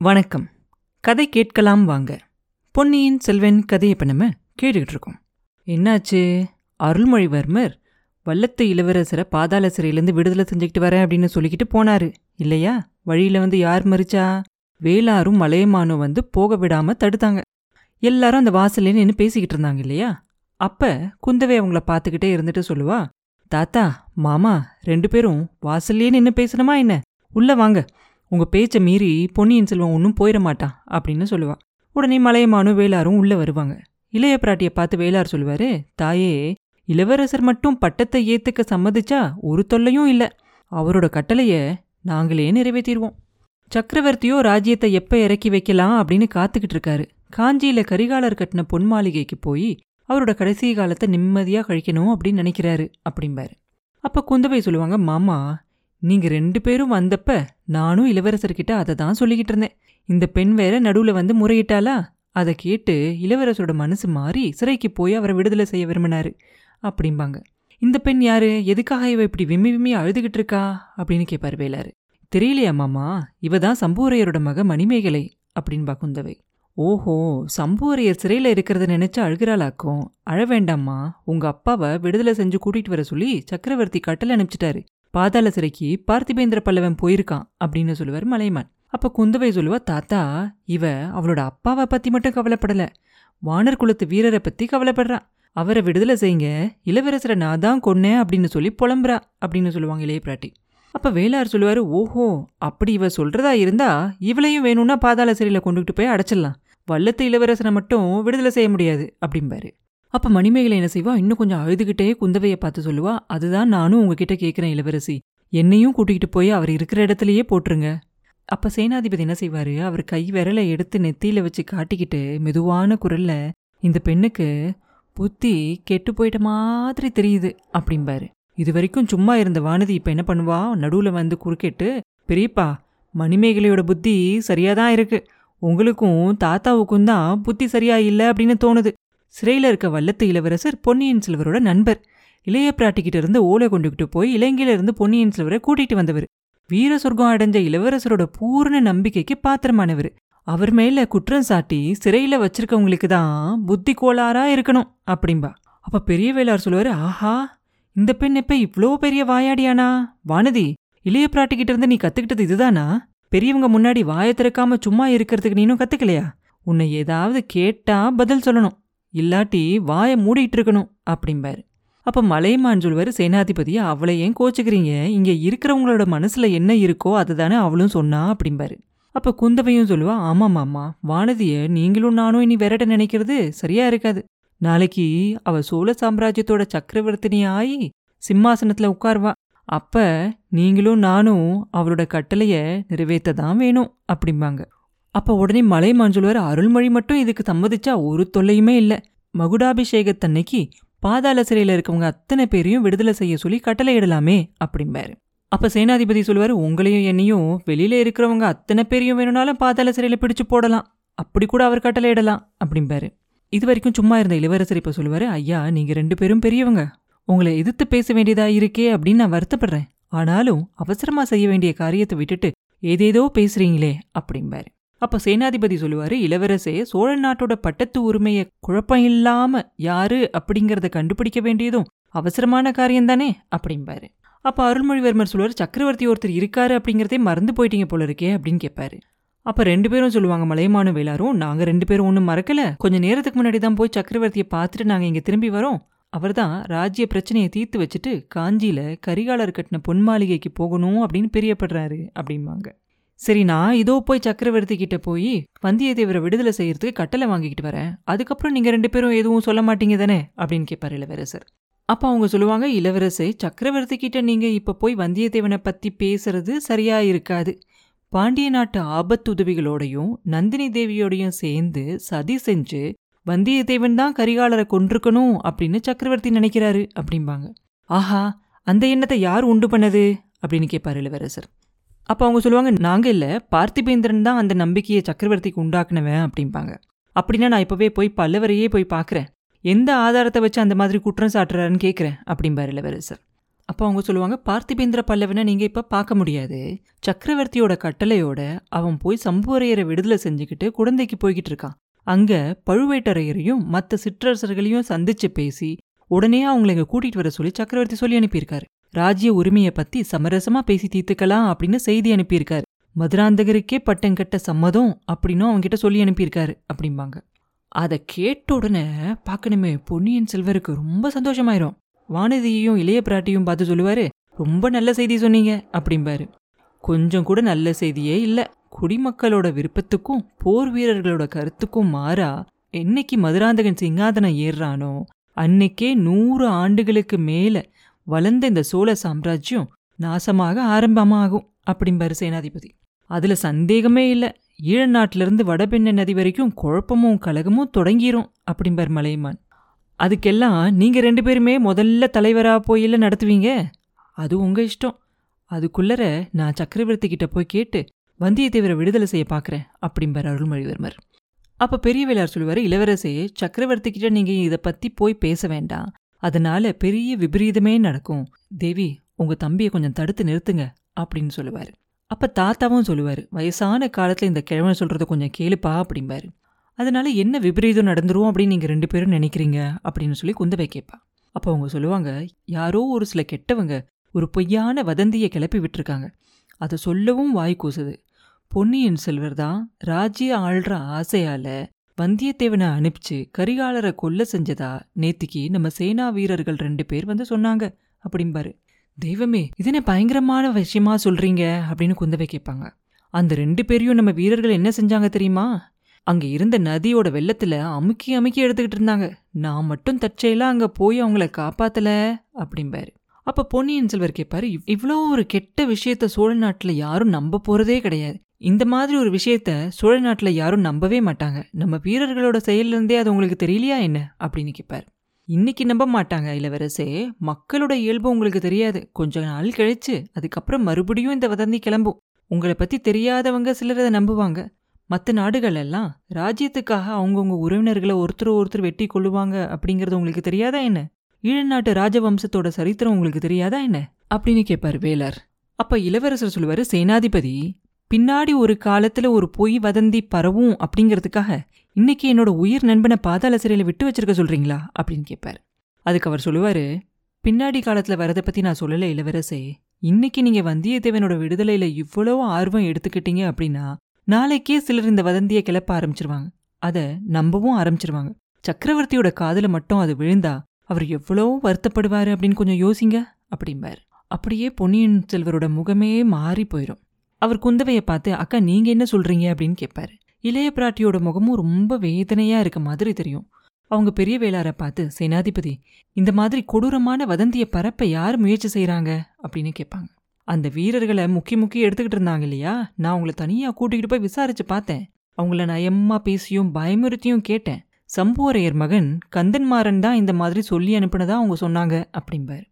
வணக்கம். கதை கேட்கலாம் வாங்க. பொன்னியின் செல்வன் கதையை இப்போ நம்ம கேட்டுக்கிட்டு இருக்கோம். என்னாச்சு? அருள்மொழிவர்மர் வல்லத்து இளவரசரை பாதாள சிறையிலேருந்து விடுதலை செஞ்சுக்கிட்டு வரேன் அப்படின்னு சொல்லிக்கிட்டு போனாரு. இல்லையா? வழியில வந்து யார் மறிச்சா? வேளாரும் மலையமானும் வந்து போக விடாம தடுத்தாங்க. எல்லாரும் அந்த வாசல்லே நின்று பேசிக்கிட்டு இருந்தாங்க இல்லையா? அப்ப குந்தவை அவங்கள பார்த்துக்கிட்டே இருந்துட்டு சொல்லுவா தாத்தா மாமா ரெண்டு பேரும் வாசல்லே நின்று பேசணுமா என்ன? உள்ள வாங்க. உங்கள் பேச்சை மீறி பொன்னியின் செல்வன் ஒன்றும் போயிட மாட்டான் அப்படின்னு சொல்லுவாள் உடனே மலையமானும் வேளாரும் உள்ளே வருவாங்க. இளைய பிராட்டியை பார்த்து வேளார் சொல்லுவார் தாயே இளவரசர் மட்டும் பட்டத்தை ஏற்றுக்க சம்மதிச்சா ஒரு தொல்லையும் இல்லை. அவரோட கட்டளையை நாங்களே நிறைவேற்றிடுவோம் சக்கரவர்த்தியோ ராஜ்யத்தை எப்போ இறக்கி வைக்கலாம் அப்படின்னு காத்துக்கிட்டு இருக்காரு. காஞ்சியில் கரிகாலர் கட்டின பொன் மாளிகைக்கு போய் அவரோட கடைசி காலத்தை நிம்மதியாக கழிக்கணும் அப்படின்னு நினைக்கிறாரு அப்படிம்பாரு. அப்போ குந்தவை சொல்லுவாங்க மாமா நீங்க ரெண்டு பேரும் வந்தப்ப நானும் இளவரசர்கிட்ட அதை தான் சொல்லிக்கிட்டு இருந்தேன். இந்த பெண் வேற நடுவுல வந்து முறையிட்டாளா? அதை கேட்டு இளவரசரோட மனசு மாறி சிறைக்கு போய் அவரை விடுதலை செய்ய விரும்பினாரு. அப்படிம்பாங்க. இந்த பெண் யாரு? எதுக்காக இவ இப்படி விம்மி விம்மி அழுதுகிட்டு இருக்கா? அப்படின்னு கேட்பாரு வேளாரு. தெரியலையா மாமா? இவ தான் சம்பூரையரோட மக மணிமேகலை அப்படின்பா குந்தவை. ஓஹோ சம்பூரையர் சிறையில இருக்கிறத நினைச்சு அழுகிறாளாக்கும். அழ வேண்டாம்மா. உங்க அப்பாவை விடுதலை செஞ்சு கூட்டிட்டு வர சொல்லி சக்கரவர்த்தி கட்டளை அனுப்பிச்சிட்டாரு. பாதாள சிறைக்கு பார்த்திபேந்திர பல்லவன் போயிருக்கான் அப்படின்னு சொல்லுவார் மலைமான். அப்ப குந்தவை சொல்லுவா தாத்தா இவ அவளோட அப்பாவை பத்தி மட்டும் கவலைப்படல. வானர் குலத்து வீரரை பத்தி கவலைப்படுறா. அவரை விடுதலை செய்யுங்க. இளவரசரை நான் தான் கொன்னேன் அப்படின்னு சொல்லி புலம்புறா அப்படின்னு சொல்லுவாங்க இளைய பிராட்டி. அப்ப வேளார் சொல்லுவாரு ஓஹோ அப்படி இவ சொல்றதா இருந்தா இவளையும் வேணும்னா பாதாள சிறையில கொண்டுகிட்டு போய் அடைச்சிடலாம். வல்லத்து இளவரசனை மட்டும் விடுதலை செய்ய முடியாது அப்படிம்பாரு. அப்ப மணிமேகலை என்ன செய்வா? இன்னும் கொஞ்சம் அழுதுகிட்டே குந்தவையை பார்த்து சொல்லுவா அதுதான் நானும் உங்ககிட்ட கேட்கிறேன் இளவரசி. என்னையும் கூட்டிகிட்டு போய் அவர் இருக்கிற இடத்துலயே போட்டுருங்க. அப்ப சேனாதிபதி என்ன செய்வாரு? அவர் கை விரலை எடுத்து நெத்தியில வச்சு காட்டிக்கிட்டு மெதுவான குரல்ல இந்த பெண்ணுக்கு புத்தி கெட்டு போயிட்ட மாதிரி தெரியுது அப்படிம்பாரு. இது வரைக்கும் சும்மா இருந்த வானதி இப்ப என்ன பண்ணுவா? நடுவுல வந்து குறுக்கிட்டு பெரியப்பா மணிமேகலையோட புத்தி சரியாதான் இருக்கு. உங்களுக்கும் தாத்தாவுக்கும் தான் புத்தி சரியா இல்லை அப்படின்னு தோணுது. சிறையில இருக்க வல்லத்து இளவரசர் பொன்னியின் செல்வரோட நண்பர். இளைய பிராட்டிக்கிட்ட இருந்து ஓலை கொண்டுகிட்டு போய் இலங்கையிலிருந்து பொன்னியின் செல்வரை கூட்டிட்டு வந்தவர். வீர சொர்க்கம் அடைஞ்ச இளவரசரோட பூர்ண நம்பிக்கைக்கு பாத்திரமானவர். அவர் மேல குற்றம் சாட்டி சிறையில வச்சிருக்கவங்களுக்கு தான் புத்தி கோளாறா இருக்கணும் அப்படிம்பா. அப்ப பெரிய வேளார் சொல்லுவாரு ஆஹா இந்த பெண் எப்ப இவ்ளோ பெரிய வாயாடியானா? வானதி இளைய பிராட்டிக்கிட்ட இருந்து நீ கத்துக்கிட்டது இதுதானா? பெரியவங்க முன்னாடி வாயை திறக்காம சும்மா இருக்கிறதுக்கு நீனும் கத்துக்கலையா? உன்னை ஏதாவது கேட்டா பதில் சொல்லணும். இல்லாட்டி வாயை மூடிட்டு இருக்கணும் அப்படிம்பாரு. அப்ப மலையமான் சொல்வாரு சேனாதிபதி அவளை ஏன் கோச்சுக்கிறீங்க? இங்க இருக்கிறவங்களோட மனசுல என்ன இருக்கோ அதுதானே அவளும் சொன்னா அப்படிம்பாரு. அப்ப குந்தவையும் சொல்லுவா ஆமாம் மாமா வானதிய நீங்களும் நானும் இனி விரட்ட நினைக்கிறது சரியா இருக்காது. நாளைக்கு அவ சோழ சாம்ராஜ்யத்தோட சக்கரவர்த்தினி ஆகி சிம்மாசனத்துல உட்கார்வா. அப்ப நீங்களும் நானும் அவரோட கட்டளைய நிறைவேற்ற தான் வேணும் அப்படிம்பாங்க. அப்ப உடனே மலை சொல்லுவார் அருள்மொழி மட்டும் இதுக்கு சம்மதிச்சா ஒரு தொல்லையுமே இல்லை. மகுடாபிஷேகத்தன்னைக்கு பாதாள சிறையில் இருக்கவங்க அத்தனை பேரையும் விடுதலை செய்ய சொல்லி கட்டளையிடலாமே அப்படிம்பாரு. அப்ப சேனாதிபதி சொல்லுவார் உங்களையும் என்னையும் வெளியில இருக்கிறவங்க அத்தனை பேரையும் வேணும்னாலும் பாதாள சிறையில பிடிச்சு போடலாம். அப்படி கூட அவர் கட்டளையிடலாம் அப்படிம்பாரு. இது வரைக்கும் சும்மா இருந்த இளவரசர் இப்ப சொல்லுவாரு ஐயா நீங்க ரெண்டு பேரும் பெரியவங்க. உங்களை எதிர்த்து பேச வேண்டியதா இருக்கே அப்படின்னு நான் வருத்தப்படுறேன். ஆனாலும் அவசரமா செய்ய வேண்டிய காரியத்தை விட்டுட்டு ஏதேதோ பேசுறீங்களே அப்படிம்பாரு. அப்ப சேனாதிபதி சொல்லுவாரு இளவரசே சோழ நாட்டோட பட்டத்து உரிமையை குழப்பம் இல்லாம யாரு அப்படிங்கறத கண்டுபிடிக்க வேண்டியதும் அவசரமான காரியம் தானே அப்படிம்பாரு. அப்ப அருள்மொழிவர்மர் சொல்லுவார் சக்கரவர்த்தி ஒருத்தர் இருக்காரு அப்படிங்கறதே மறந்து போயிட்டீங்க போல இருக்கே அப்படின்னு கேட்பாரு அப்ப ரெண்டு பேரும் சொல்லுவாங்க மலையமானும் வேளாரும் நாங்க ரெண்டு பேரும் ஒன்றும் மறக்கல கொஞ்ச நேரத்துக்கு முன்னாடி தான் போய் சக்கரவர்த்தியை பார்த்துட்டு நாங்க இங்க திரும்பி வரோம். அவர்தான் ராஜ்ய பிரச்சனையை தீர்த்து வச்சுட்டு காஞ்சியில கரிகாலர் கட்டின பொன் மாளிகைக்கு போகணும் அப்படின்னு பிரியப்படுறாரு அப்படிம்பாங்க. சரி நான் இதோ போய் சக்கரவர்த்தி கிட்ட போய் வந்தியத்தேவரை விடுதலை செய்யறதுக்கு கட்டளை வாங்கிக்கிட்டு வரேன். அதுக்கப்புறம் நீங்க ரெண்டு பேரும் எதுவும் சொல்ல மாட்டீங்க தானே? அப்படின்னு கேட்பாரு இளவரசர். அப்ப அவங்க சொல்லுவாங்க இளவரசை சக்கரவர்த்தி கிட்ட நீங்க இப்ப போய் வந்தியத்தேவனை பத்தி பேசுறது சரியா இருக்காது. பாண்டிய நாட்டு ஆபத்துதவிகளோடையும் நந்தினி தேவியோடையும் சேர்ந்து சதி செஞ்சு வந்தியத்தேவன் தான் கரிகாலரை கொன்றுக்கணும் அப்படின்னு சக்கரவர்த்தி நினைக்கிறாரு அப்படிம்பாங்க. ஆஹா அந்த எண்ணத்தை யார் உண்டு பண்ணது? அப்படின்னு கேட்பாரு இளவரசர். அப்போ அவங்க சொல்லுவாங்க நாங்கள் இல்லை பார்த்திபேந்திரன் தான் அந்த நம்பிக்கையை சக்கரவர்த்திக்கு உண்டாக்குனவன் அப்படிம்பாங்க. அப்படின்னா நான் இப்பவே போய் பல்லவரையே போய் பார்க்கறேன். எந்த ஆதாரத்தை வச்சு அந்த மாதிரி குற்றம் சாட்டுறாருன்னு கேட்குறேன் அப்படிம்பாரு இளவரசர். அப்போ அவங்க சொல்லுவாங்க பார்த்திபேந்திர பல்லவனை நீங்கள் இப்போ பார்க்க முடியாது. சக்கரவர்த்தியோட கட்டளையோட அவன் போய் சம்புவரையரை விடுதலை செஞ்சுக்கிட்டு குழந்தைக்கு போய்கிட்டு இருக்கான். அங்கே பழுவேட்டரையரையும் மற்ற சிற்றரசர்களையும் சந்தித்து பேசி உடனே அவங்களை இங்கே கூட்டிகிட்டு வர சொல்லி சக்கரவர்த்தி சொல்லி அனுப்பியிருக்காரு. ராஜ்ய உரிமையை பத்தி சமரசமா பேசி தீர்த்துக்கலாம் அப்படின்னு செய்தி அனுப்பியிருக்காரு. மதுராந்தகருக்கே பட்டம் கட்ட சம்மதம் அப்படின்னும் அவன்கிட்ட சொல்லி அனுப்பியிருக்காரு அப்படிம்பாங்க. அதை கேட்ட உடனே பார்க்கணுமே பொன்னியின் செல்வருக்கு ரொம்ப சந்தோஷமாயிரும். வானதியையும் இளைய பிராட்டியும் பார்த்து சொல்லுவாரு ரொம்ப நல்ல செய்தி சொன்னீங்க அப்படிம்பாரு. கொஞ்சம் கூட நல்ல செய்தியே இல்லை. குடிமக்களோட விருப்பத்துக்கும் போர் வீரர்களோட கருத்துக்கும் மாறா என்னைக்கு மதுராந்தகன் சிங்காதனம் ஏறுறானோ அன்னைக்கே நூறு ஆண்டுகளுக்கு மேலே வளர்ந்த இந்த சோழ சாம்ராஜ்யம் நாசமாக ஆரம்பமாகும் அப்படிம்பாரு சேனாதிபதி. அதுல சந்தேகமே இல்ல. ஈழ நாட்டிலிருந்து வடபெண்ண நதி வரைக்கும் குழப்பமும் கலகமும் தொடங்கிரும் அப்படிம்பார் மலையமான். அதுக்கெல்லாம் நீங்க ரெண்டு பேருமே முதல்ல தலைவரா போயில நடத்துவீங்க? அது உங்க இஷ்டம். அதுக்குள்ளர நான் சக்கரவர்த்தி கிட்ட போய் கேட்டு வந்தியத்தேவரை விடுதலை செய்ய பார்க்குறேன் அப்படிம்பார் அருள்மொழிவர்மர். அப்ப பெரிய வேளார் சொல்லுவாரு இளவரசே சக்கரவர்த்தி கிட்ட நீங்க இத பத்தி போய் பேச வேண்டாம். அதனால பெரிய விபரீதமே நடக்கும். தேவி உங்க தம்பியை கொஞ்சம் தடுத்து நிறுத்துங்க அப்படின்னு சொல்லுவார். அப்ப தாத்தாவும் சொல்லுவார் வயசான காலத்துல இந்த கிழவன் சொல்றத கொஞ்சம் கேளுப்பா அப்படிம்பாரு. அதனால என்ன விபரீதம் நடந்துரும் அப்படின்னு நீங்க ரெண்டு பேரும் நினைக்கிறீங்க? அப்படின்னு சொல்லி குந்தவை கேட்பா அப்ப அவங்க சொல்லுவாங்க யாரோ ஒரு சில கெட்டவங்க ஒரு பொய்யான வதந்தியை கிளப்பி விட்டுருக்காங்க. அதை சொல்லவும் வாய் கூசுது. பொன்னியின் செல்வர் தான் ராஜ்ய ஆள்ற ஆசையால வந்தியத்தேவனை அனுப்பிச்சு கரிகாலரை கொல்ல செஞ்சதா? நேத்திக்கு நம்ம சேனா வீரர்கள் ரெண்டு பேர் வந்து சொன்னாங்க. அப்படிம்பாரு. தெய்வமே இதனை பயங்கரமான விஷயமா சொல்றீங்க? அப்படின்னு குந்தவை கேட்பாங்க. அந்த ரெண்டு பேரையும் நம்ம வீரர்கள் என்ன செஞ்சாங்க தெரியுமா? அங்க இருந்த நதியோட வெள்ளத்துல அமுக்கி அமுக்கி எடுத்துக்கிட்டு இருந்தாங்க. நான் மட்டும் தற்செயலாக அங்க போய் அவங்கள காப்பாத்தல? அப்படிம்பாரு. அப்ப பொன்னியின் செல்வர் கேட்பாரு "இவ்- ஒரு கெட்ட விஷயத்த சோழ நாட்டுல யாரும் நம்ப போறதே கிடையாது. இந்த மாதிரி ஒரு விஷயத்த சோழ நாட்டுல யாரும் நம்பவே மாட்டாங்க. நம்ம வீரர்களோட செயல்ல இருந்தே அது உங்களுக்கு தெரியலையா என்ன? அப்படின்னு கேட்பார் இன்னைக்கு நம்ப மாட்டாங்க இளவரசே. மக்களோட இயல்பு உங்களுக்கு தெரியாது. கொஞ்ச நாள் கழிச்சு அதுக்கப்புறம் மறுபடியும் இந்த வதந்தி கிளம்பும். உங்களை பத்தி தெரியாதவங்க சிலர் அதை நம்புவாங்க. மற்ற நாடுகள் எல்லாம் ராஜ்யத்துக்காக அவங்கவுங்க உறவினர்களை ஒருத்தர் ஒருத்தர் வெட்டி கொள்ளுவாங்க அப்படிங்கறது உங்களுக்கு தெரியாதா என்ன? ஈழநாட்டு ராஜவம்சத்தோட சரித்திரம் உங்களுக்கு தெரியாதா என்ன? அப்படின்னு கேட்பாரு வேலர். அப்ப இளவரசர் சொல்லுவாரு சேனாதிபதி பின்னாடி ஒரு காலத்துல ஒரு பொய் வதந்தி பரவும் அப்படிங்கிறதுக்காக இன்னைக்கு என்னோட உயிர் நண்பனை பாதாள சிறையில விட்டு வச்சிருக்க சொல்றீங்களா அப்படின்னு கேட்பார் அதுக்கு அவர் சொல்லுவாரு பின்னாடி காலத்துல வரதை பத்தி நான் சொல்லல இளவரசே. இன்னைக்கு நீங்க வந்தியத்தேவனோட விடுதலையில இவ்வளோ ஆர்வம் எடுத்துக்கிட்டீங்க அப்படின்னா நாளைக்கே சிலர் இந்த வதந்தியை கிளப்ப ஆரம்பிச்சிருவாங்க. அதை நம்பவும் ஆரம்பிச்சிருவாங்க. சக்கரவர்த்தியோட காதில் மட்டும் அது விழுந்தா அவர் எவ்வளோ வருத்தப்படுவாரு அப்படின்னு கொஞ்சம் யோசிங்க அப்படிம்பார். அப்படியே பொன்னியின் செல்வரோட முகமே மாறி போயிடும் அவர் குந்தவையை பார்த்து அக்கா நீங்க என்ன சொல்றீங்க? அப்படின்னு கேட்பாரு இளைய பிராட்டியோட முகமும் ரொம்ப வேதனையா இருக்க மாதிரி தெரியும். அவங்க பெரிய வேளாரை பார்த்து சேனாதிபதி இந்த மாதிரி கொடூரமான வதந்தியை பரப்ப யார் முயற்சி செய்கிறாங்க அப்படின்னு கேட்பாங்க அந்த வீரர்களை முக்கி முக்கி எடுத்துக்கிட்டு இருந்தாங்க இல்லையா? நான் அவங்கள தனியாக கூட்டிக்கிட்டு போய் விசாரிச்சு பார்த்தேன். அவங்கள நயமாக பேசியும் பயமுறுத்தியும் கேட்டேன். சம்புவரையர் மகன் கந்தன்மாறன் தான் இந்த மாதிரி சொல்லி அனுப்புனதா அவங்க சொன்னாங்க அப்படிம்பார்.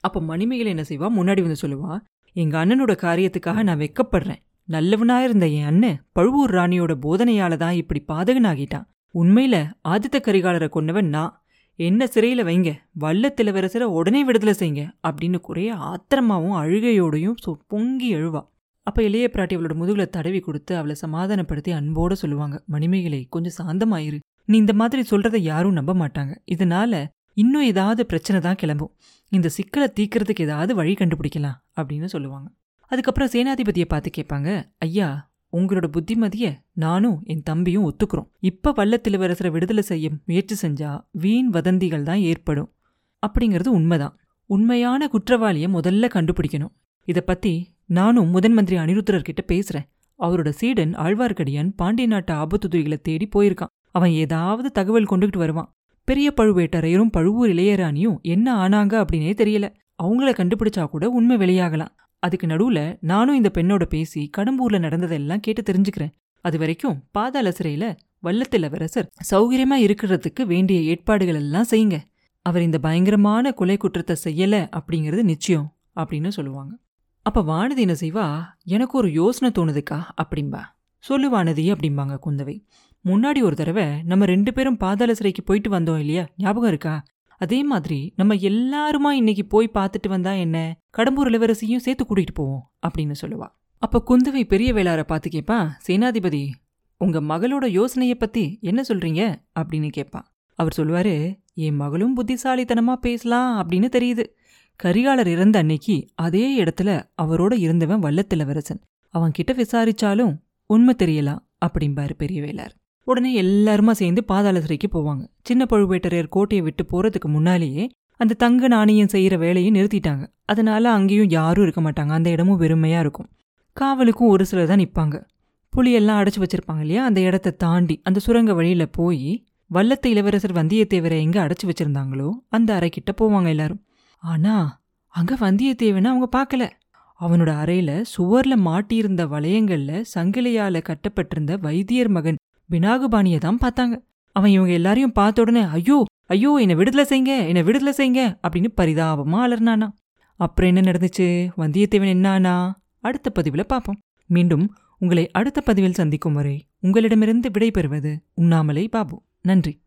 அப்போ மணிமேகலை என்ன செய்வா? முன்னாடி வந்து சொல்லுவா எங்க அண்ணனோட காரியத்துக்காக நான் வெக்கப்படுறேன். நல்லவனா இருந்த என் அண்ணன் பழுவூர் ராணியோட போதனையால தான் இப்படி பாதகனாகிட்டான். உண்மையில ஆதித்த கரிகாலரை கொன்னவன் நான். என்ன சிறையில வைங்க வல்லத்திலவரசரை உடனே விடுதலை செய்யுங்க அப்படின்னு குறைய ஆத்திரமாவும் அழுகையோடையும் சொ- பொங்கி எழுவா. அப்ப இளைய பிராட்டி அவளோட முதுகுல தடவி கொடுத்து அவளை சமாதானப்படுத்தி அன்போட சொல்லுவாங்க மணிமேகலை கொஞ்சம் சாந்தமாயிரு. நீ இந்த மாதிரி சொல்றதை யாரும் நம்ப மாட்டாங்க. இதனால இன்னும் ஏதாவது பிரச்சனை தான் கிளம்பும். இந்த சிக்கலை தீக்கிறதுக்கு ஏதாவது வழி கண்டுபிடிக்கலாம் அப்படின்னு சொல்லுவாங்க. அதுக்கப்புறம் சேனாதிபதியை பார்த்து கேட்பாங்க ஐயா உங்களோட புத்திமதிய நானும் என் தம்பியும் ஒத்துக்கிறோம். இப்ப வல்லத்திலவரசரை விடுதலை செய்ய முயற்சி செஞ்சா வீண் வதந்திகள் தான் ஏற்படும். அப்படிங்கிறது உண்மைதான். உண்மையான குற்றவாளியை முதல்ல கண்டுபிடிக்கணும். இதை பத்தி நானும் முதன் மந்திரி அனிருத்தரர்கிட்ட பேசுகிறேன் பேசுறேன். அவரோட சீடன் ஆழ்வார்க்கடியான் பாண்டிய நாட்டு ஆபத்துதுறைகளை தேடி போயிருக்கான். அவன் ஏதாவது தகவல் கொண்டுகிட்டு வருவான். பெரிய பழுவேட்டரையரும் பழுவூர் இளையராணியும் என்ன ஆனாங்க அப்படின்னே தெரியல. அவங்கள கண்டுபிடிச்சா கூட உண்மை வெளியாகலாம். அதுக்கு நடுவுல நானும் இந்த பெண்ணோட பேசி கடம்பூர்ல நடந்ததெல்லாம் கேட்டு தெரிஞ்சுக்கிறேன். அது வரைக்கும் பாதாள சிறையில வல்லத்திலவரசர் சௌகரியமா இருக்கிறதுக்கு வேண்டிய ஏற்பாடுகள் எல்லாம் செய்யுங்க. அவர் இந்த பயங்கரமான கொலை குற்றத்தை செய்யல அப்படிங்கிறது நிச்சயம் அப்படின்னு சொல்லுவாங்க. அப்ப வானதி என்ன செய்வா? எனக்கு ஒரு யோசனை தோணுதுக்கா அப்படிம்பா. சொல்லுவானதி அப்படிம்பாங்க குந்தவை. முன்னாடி ஒரு தடவை நம்ம ரெண்டு பேரும் பாதாள சிறைக்கு போயிட்டு வந்தோம் இல்லையா? ஞாபகம் இருக்கா? அதே மாதிரி நம்ம எல்லாருமா இன்னைக்கு போய் பார்த்துட்டு வந்தா என்ன? கடம்பூர் இளவரசியும் சேர்த்து கூட்டிகிட்டு போவோம் அப்படின்னு சொல்லுவா. அப்போ குந்தவை பெரிய வேளாரை பார்த்து கேப்பா சேனாதிபதி உங்க மகளோட யோசனையை பத்தி என்ன சொல்றீங்க? அப்படின்னு கேட்பான் அவர் சொல்லுவாரு என் மகளும் புத்திசாலித்தனமா பேசலாம் அப்படின்னு தெரியுது. கரிகாலர் இறந்த அன்னைக்கு அதே இடத்துல அவரோட இருந்தவன் வல்லத்திலவரசன் அவன் கிட்ட விசாரிச்சாலும் உண்மை தெரியலாம் அப்படிம்பாரு பெரிய வேளார். உடனே எல்லாருமா சேர்ந்து பாதாள சிறைக்கு போவாங்க. சின்ன பழுவேட்டரையர் கோட்டையை விட்டு போறதுக்கு முன்னாலேயே அந்த தங்க நாணயம் செய்யற வேலையை நிறுத்திட்டாங்க. அதனால அங்கேயும் யாரும் இருக்க மாட்டாங்க. அந்த இடமும் வெறுமையா இருக்கும். காவலுக்கும் ஒரு சிலர் தான் நிற்பாங்க புலியெல்லாம் அடைச்சி வச்சிருப்பாங்க இல்லையா? அந்த இடத்த தாண்டி அந்த சுரங்க வழியில போய் வல்லத்து இளவரசர் வந்தியத்தேவரை எங்க அடைச்சி வச்சிருந்தாங்களோ? அந்த அறைக்கிட்ட போவாங்க எல்லாரும். ஆனா அங்க வந்தியத்தேவனை அவங்க பார்க்கல. அவனோட அறையில சுவர்ல மாட்டியிருந்த வளையங்கள்ல சங்கிலியால கட்டப்பட்டிருந்த வைத்தியர் மகன் பினாகுபாணியை தான் பார்த்தாங்க. அவன் இவங்க எல்லாரையும் பார்த்த உடனே ஐயோ ஐயோ என்னை விடுதலை செய்ங்க என்னை விடுதலை செய்ங்க அப்படின்னு பரிதாபமா அலர்னானா அப்புறம் என்ன நடந்துச்சு? வந்தியத்தேவன் என்னானா? அடுத்த பதிவில் பார்ப்போம். மீண்டும் உங்களை அடுத்த பதிவில் சந்திக்கும் வரை உங்களிடமிருந்து விடைபெறுவது உண்ணாமலை பாபு. நன்றி.